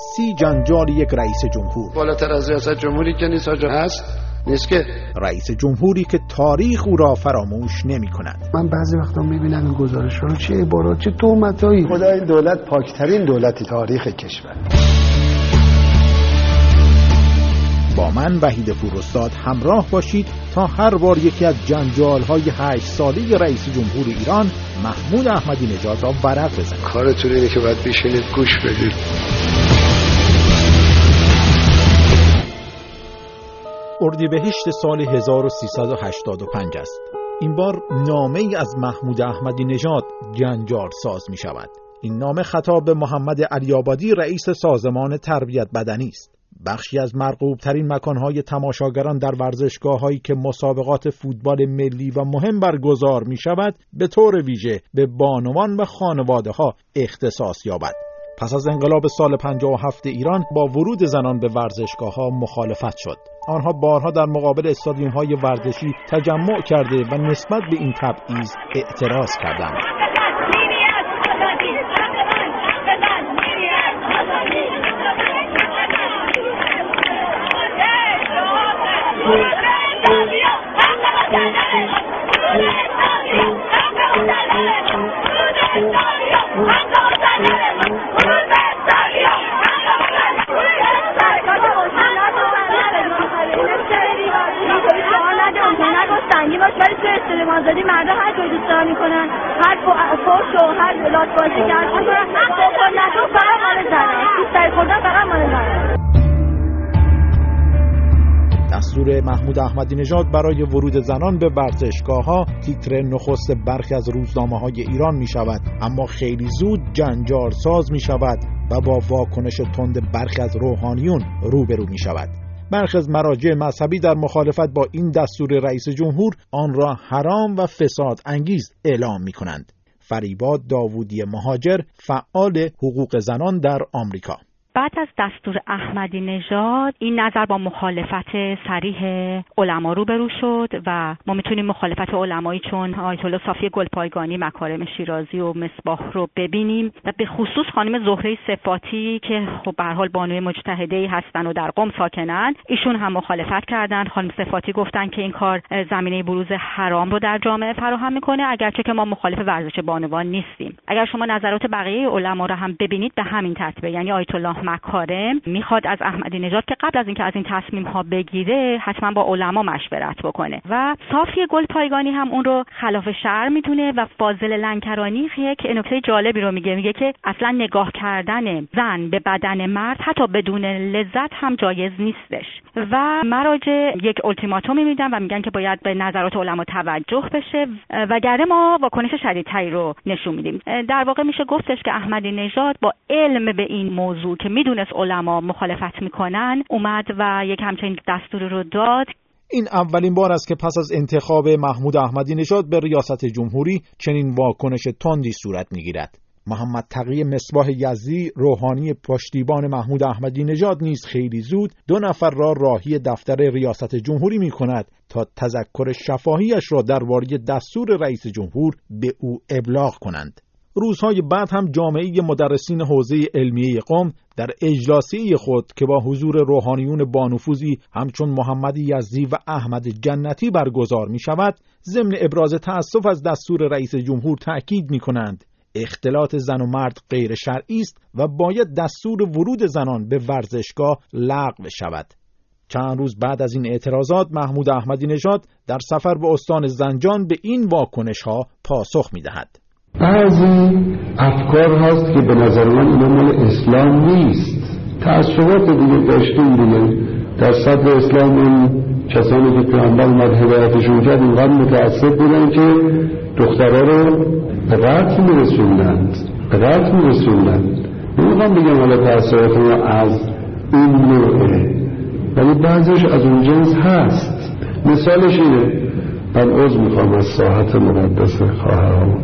سی جنجال یک رئیس جمهور. بالاتر از ریاست جمهوری که نیست هست؟ نیست که. رئیس جمهوری که تاریخ او را فراموش نمی کند. من بعضی وقتا می‌بینم این گزارش رو چه عبارات چه تومتایی خدا این دولت پاکترین دولت تاریخ کشور. با من وحید فورستاد همراه باشید تا هر بار یکی از جنجال های هشت ساله رئیس جمهور ایران محمود احمدی نژاد را ورق بزنید کارتون اینه که باید بشینید گوش بدید. اردیبهشت سال 1385 است. این بار نامه ای از محمود احمدی نژاد جنجال ساز می شود این نامه خطاب به محمد علیابادی رئیس سازمان تربیت بدنی است. بخشی از مرغوب ترین مکانهای تماشاگران در ورزشگاه هایی که مسابقات فوتبال ملی و مهم برگزار می شود به طور ویژه به بانوان و خانواده ها اختصاص یابد. پس از انقلاب سال 57 ایران با ورود زنان به ورزشگاه ها مخالفت شد. آنها بارها در مقابل استادیوم های ورزشی تجمع کرده و نسبت به این تبعیض اعتراض کردند. فوش و هر لاتبازی که هر بکن نکن فقط مال زنه. خوردن مال زنه. دستور محمود احمدی نژاد برای ورود زنان به ورزشگاه ها تیتر نخست برخی از روزنامه های ایران می شود اما خیلی زود جنجار ساز می شود و با واکنش تند برخی از روحانیون روبرو می شود برخی از مراجع مذهبی در مخالفت با این دستور رئیس جمهور آن را حرام و فساد انگیز اعلام می کنند. فریباد داوودی مهاجر فعال حقوق زنان در آمریکا. بعد از دستور احمدی نژاد این نظر با مخالفت سریح علما روبرو شد و ما می‌تونیم مخالفت علمایی چون آیت الله صافی گلپایگانی مکارم شیرازی و مصباح رو ببینیم و به خصوص خانم زهره صفاتی که خب به حال بانوی مجتهده ای هستن و در قم ساکنن ایشون هم مخالفت کردند خانم صفاتی گفتن که این کار زمینه بروز حرام رو در جامعه فراهم می‌کنه اگرچه که ما مخالف ورزش بانوان نیستیم. اگر شما نظرات بقیه علما رو هم ببینید به همین ترتیبه یعنی آیت الله مکارم می‌خواد از احمدی نژاد که قبل از اینکه از این تصمیم ها بگیره حتما با علما مشورت بکنه و صافی گل پایگانی هم اون رو خلاف شهر می‌دونه و فاضل لنکرانی یک نکته جالبی رو میگه میگه که اصلا نگاه کردن زن به بدن مرد حتی بدون لذت هم جایز نیستش و مراجع یک التیماتومی میدن و میگن که باید به نظرات علما توجه بشه وگرنه ما واکنش شدیدتری رو نشون میدیم. در واقع میشه گفتش که احمدی نژاد با علم به این موضوع که می‌دونست علما مخالفت می‌کنن اومد و یک همچین دستور رو داد. این اولین بار است که پس از انتخاب محمود احمدی نژاد به ریاست جمهوری چنین واکنش تندی صورت می‌گیرد. محمد تقی مصباح یزدی روحانی پشتیبان محمود احمدی نژاد نیز خیلی زود دو نفر را راهی دفتر ریاست جمهوری می کند تا تذکر شفاهیش را درباره دستور رئیس جمهور به او ابلاغ کنند. روزهای بعد هم جامعه مدرسین حوزه علمیه قوم در اجلاسی خود که با حضور روحانیون بانفوذی همچون محمد یزدی و احمد جنتی برگزار می شود ضمن ابراز تأسف از دستور رئیس جمهور تأکید می کنند اختلاط زن و مرد غیر شرعی است و باید دستور ورود زنان به ورزشگاه لغو شود چند روز بعد از این اعتراضات محمود احمدی نژاد در سفر به استان زنجان به این واکنش ها پاسخ می دهد. بعضی افکار هست که به نظر من اینا مال اسلام نیست. تعصبات دیگه داشتیم دیگه. در صدر اسلام این کسانی که پیامبر اومد هدایتشون کرد اینقدر متعصب بودن که دخترها رو به قتل میرسوندند. به قتل میرسوندند. نمی‌خوام بگم حالا تعصبات ما از این نوعه. ولی بعضیش از اون جنس هست. مثالش اینه. من عوض می‌خوام از ساحت مقدس خواهرام.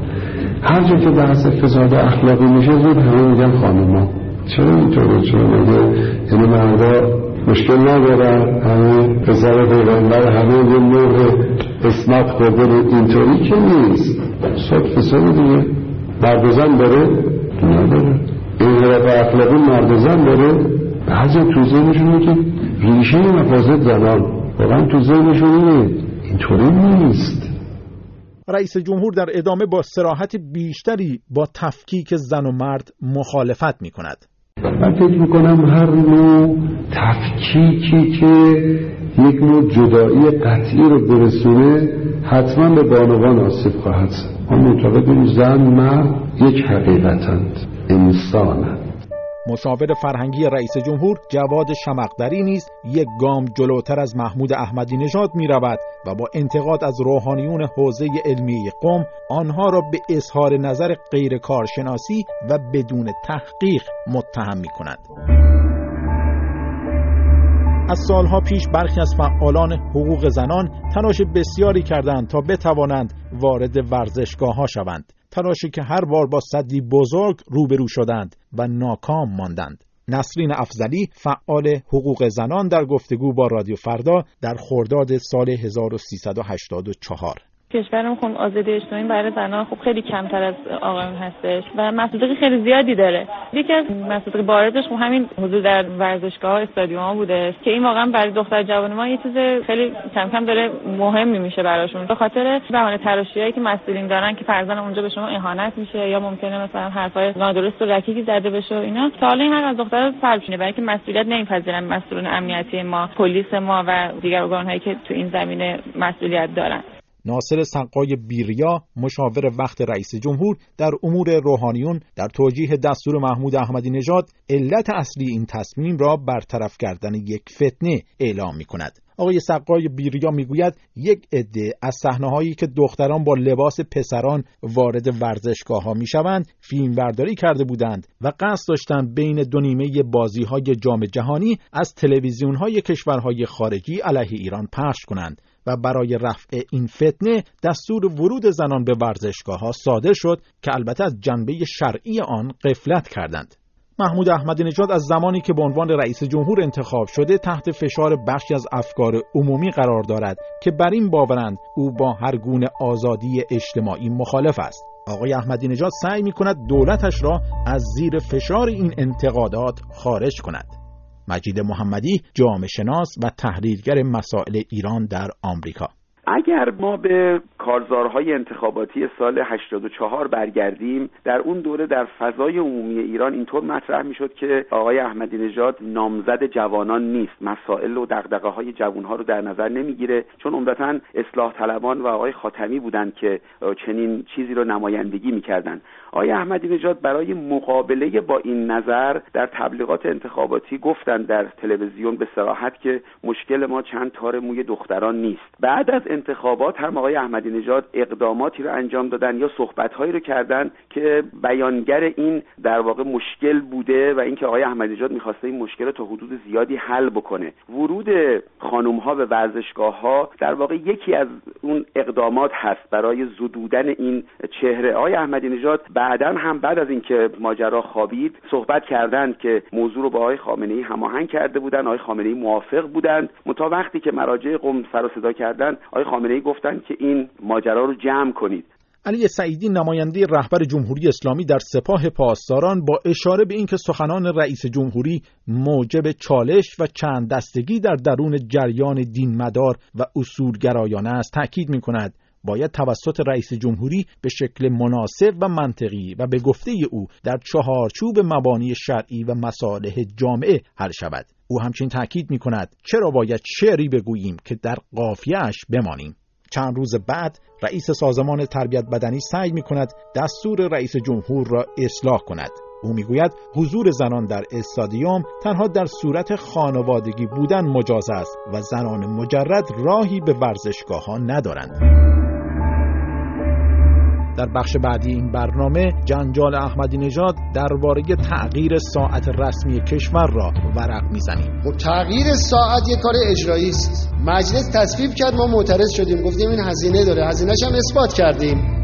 هر جا که بحث فساد اخلاقی میشه زود همه میگن خانوما چرا اینطوره چرا مگه یعنی مردا مشکل ندارن. همه پسر پیغمبر همه یه نوع اسمت خورده اینطوری که نیست. صد فساد دیگه. مرد زن داره نداره این حرف اخلاقی مرد زن داره بعضی تو ذهنشون که ریشه مفاسد زنان. واقعا تو ذهنشون اینه. اینطوری نیست. رئیس جمهور در ادامه با سراحت بیشتری با تفکیک زن و مرد مخالفت می کند من فکر می‌کنم هر نوع تفکیکی که یک نوع جدایی قطعی رو برسونه حتما به بانوان آسیب خواهد ما معتقدیم زن مرد یک حقیقتند انسانند مشاور فرهنگی رئیس جمهور جواد شمقدری نیز یک گام جلوتر از محمود احمدی نژاد می رود و با انتقاد از روحانیون حوزه علمی قوم آنها را به اظهار نظر غیر کارشناسی و بدون تحقیق متهم می کند. از سالها پیش برخی از فعالان حقوق زنان تلاش بسیاری کردند تا بتوانند وارد ورزشگاه ها شوند تلاشی که هر بار با صدی بزرگ روبرو شدند و ناکام ماندند. نسرین افزلی فعال حقوق زنان در گفتگو با رادیو فردا در خرداد سال 1384 کشورمون خب آزادی اجتماعی برای زنان خب خیلی کمتر از آقایون هستش و مسئولیت خیلی زیادی داره. یکی از مسئولیت بارزش خب همین حضور در ورزشگاه استادیوم ها بوده که این واقعا برای دختر جوان ما یه چیز خیلی کم کم داره مهمی میشه براشون. به خاطر بهانه تراشیایی که مسئولین دارن که فرزن اونجا به شما اهانت میشه یا ممکنه مثلا حرفای نادرست و رکیکی زده بشه و اینا. تا حالا این از دختر سلب شده برای که مسئولیت نمیپذیرن مسئولین امنیتی ما پلیس ما و دیگر ارگانهایی که تو این زمینه مسئولیت دارن. ناصر سقای بیریا مشاور وقت رئیس جمهور در امور روحانیون در توجیه دستور محمود احمدی نژاد علت اصلی این تصمیم را برطرف کردن یک فتنه اعلام می کند. آقای سقای بیریا می‌گوید یک عده از صحنه هایی که دختران با لباس پسران وارد ورزشگاه ها می شوند فیلم برداری کرده بودند و قصد داشتند بین دو نیمه بازی های جام جهانی از تلویزیون های کشورهای خارجی علیه ایران پخش کنند و برای رفع این فتنه دستور ورود زنان به ورزشگاه ها صادر شد که البته از جنبه شرعی آن قفلت کردند. محمود احمدی نژاد از زمانی که به عنوان رئیس جمهور انتخاب شده تحت فشار بخشی از افکار عمومی قرار دارد که بر این باورند او با هر گونه آزادی اجتماعی مخالف است. آقای احمدی نژاد سعی می کند دولتش را از زیر فشار این انتقادات خارج کند. مجید محمدی جامعه شناس و تحلیلگر مسائل ایران در آمریکا. اگر ما به کارزارهای انتخاباتی سال 84 برگردیم در اون دوره در فضای عمومی ایران اینطور مطرح می‌شد که آقای احمدی نژاد نامزد جوانان نیست. مسائل و دغدغه های جوانها رو در نظر نمی‌گیره چون عمدتا اصلاح طلبان و آقای خاتمی بودند که چنین چیزی رو نمایندگی می‌کردند. آقای احمدی نژاد برای مقابله با این نظر در تبلیغات انتخاباتی گفتند در تلویزیون به صراحت که مشکل ما چند تار موی دختران نیست. بعد از انتخابات هم آقای احمدی نژاد اقداماتی رو انجام دادن یا صحبتهایی رو کردن که بیانگر این در واقع مشکل بوده و اینکه آقای احمدی نژاد می‌خواسته این مشکل رو تا حدود زیادی حل بکنه. ورود خانم ها به ورزشگاه ها در واقع یکی از اون اقدامات هست برای زدودن این چهره. آقای احمدی نژاد بعدا هم بعد از اینکه ماجرا خوابید صحبت کردند که موضوع رو با آقای خامنه ای هماهنگ کرده بودن آقای خامنه ای موافق بودند. متا وقتی که مراجع قم سر و صدا کردن آقای خامنه ای گفتند که این ماجرا رو جمع کنید. علی سعیدی نماینده رهبر جمهوری اسلامی در سپاه پاسداران با اشاره به اینکه سخنان رئیس جمهوری موجب چالش و چند دستگی در درون جریان دین مدار و اصولگرایانه است تاکید می کند باید توسط رئیس جمهوری به شکل مناسب و منطقی و به گفته او در چهارچوب مبانی شرعی و مصالح جامعه حل شود. او همچنین تاکید می کند چرا باید شعری بگوییم که در قافیهش بمانیم. چند روز بعد رئیس سازمان تربیت بدنی سعی می کند دستور رئیس جمهور را اصلاح کند. او می‌گوید حضور زنان در استادیوم تنها در صورت خانوادگی بودن مجاز است و زنان مجرد راهی به ورزشگاه ها ندارند. در بخش بعدی این برنامه جنجال احمدی نژاد درباره تغییر ساعت رسمی کشور را ورق می‌زنیم. خب تغییر ساعت یک کار اجرایی است. مجلس تصویب کرد ما معترض شدیم. گفتیم این هزینه داره. هزینهش هم اثبات کردیم.